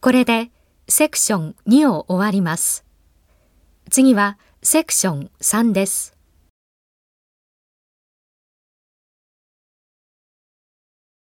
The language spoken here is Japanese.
これでセクション2を終わります。次はセクション3です。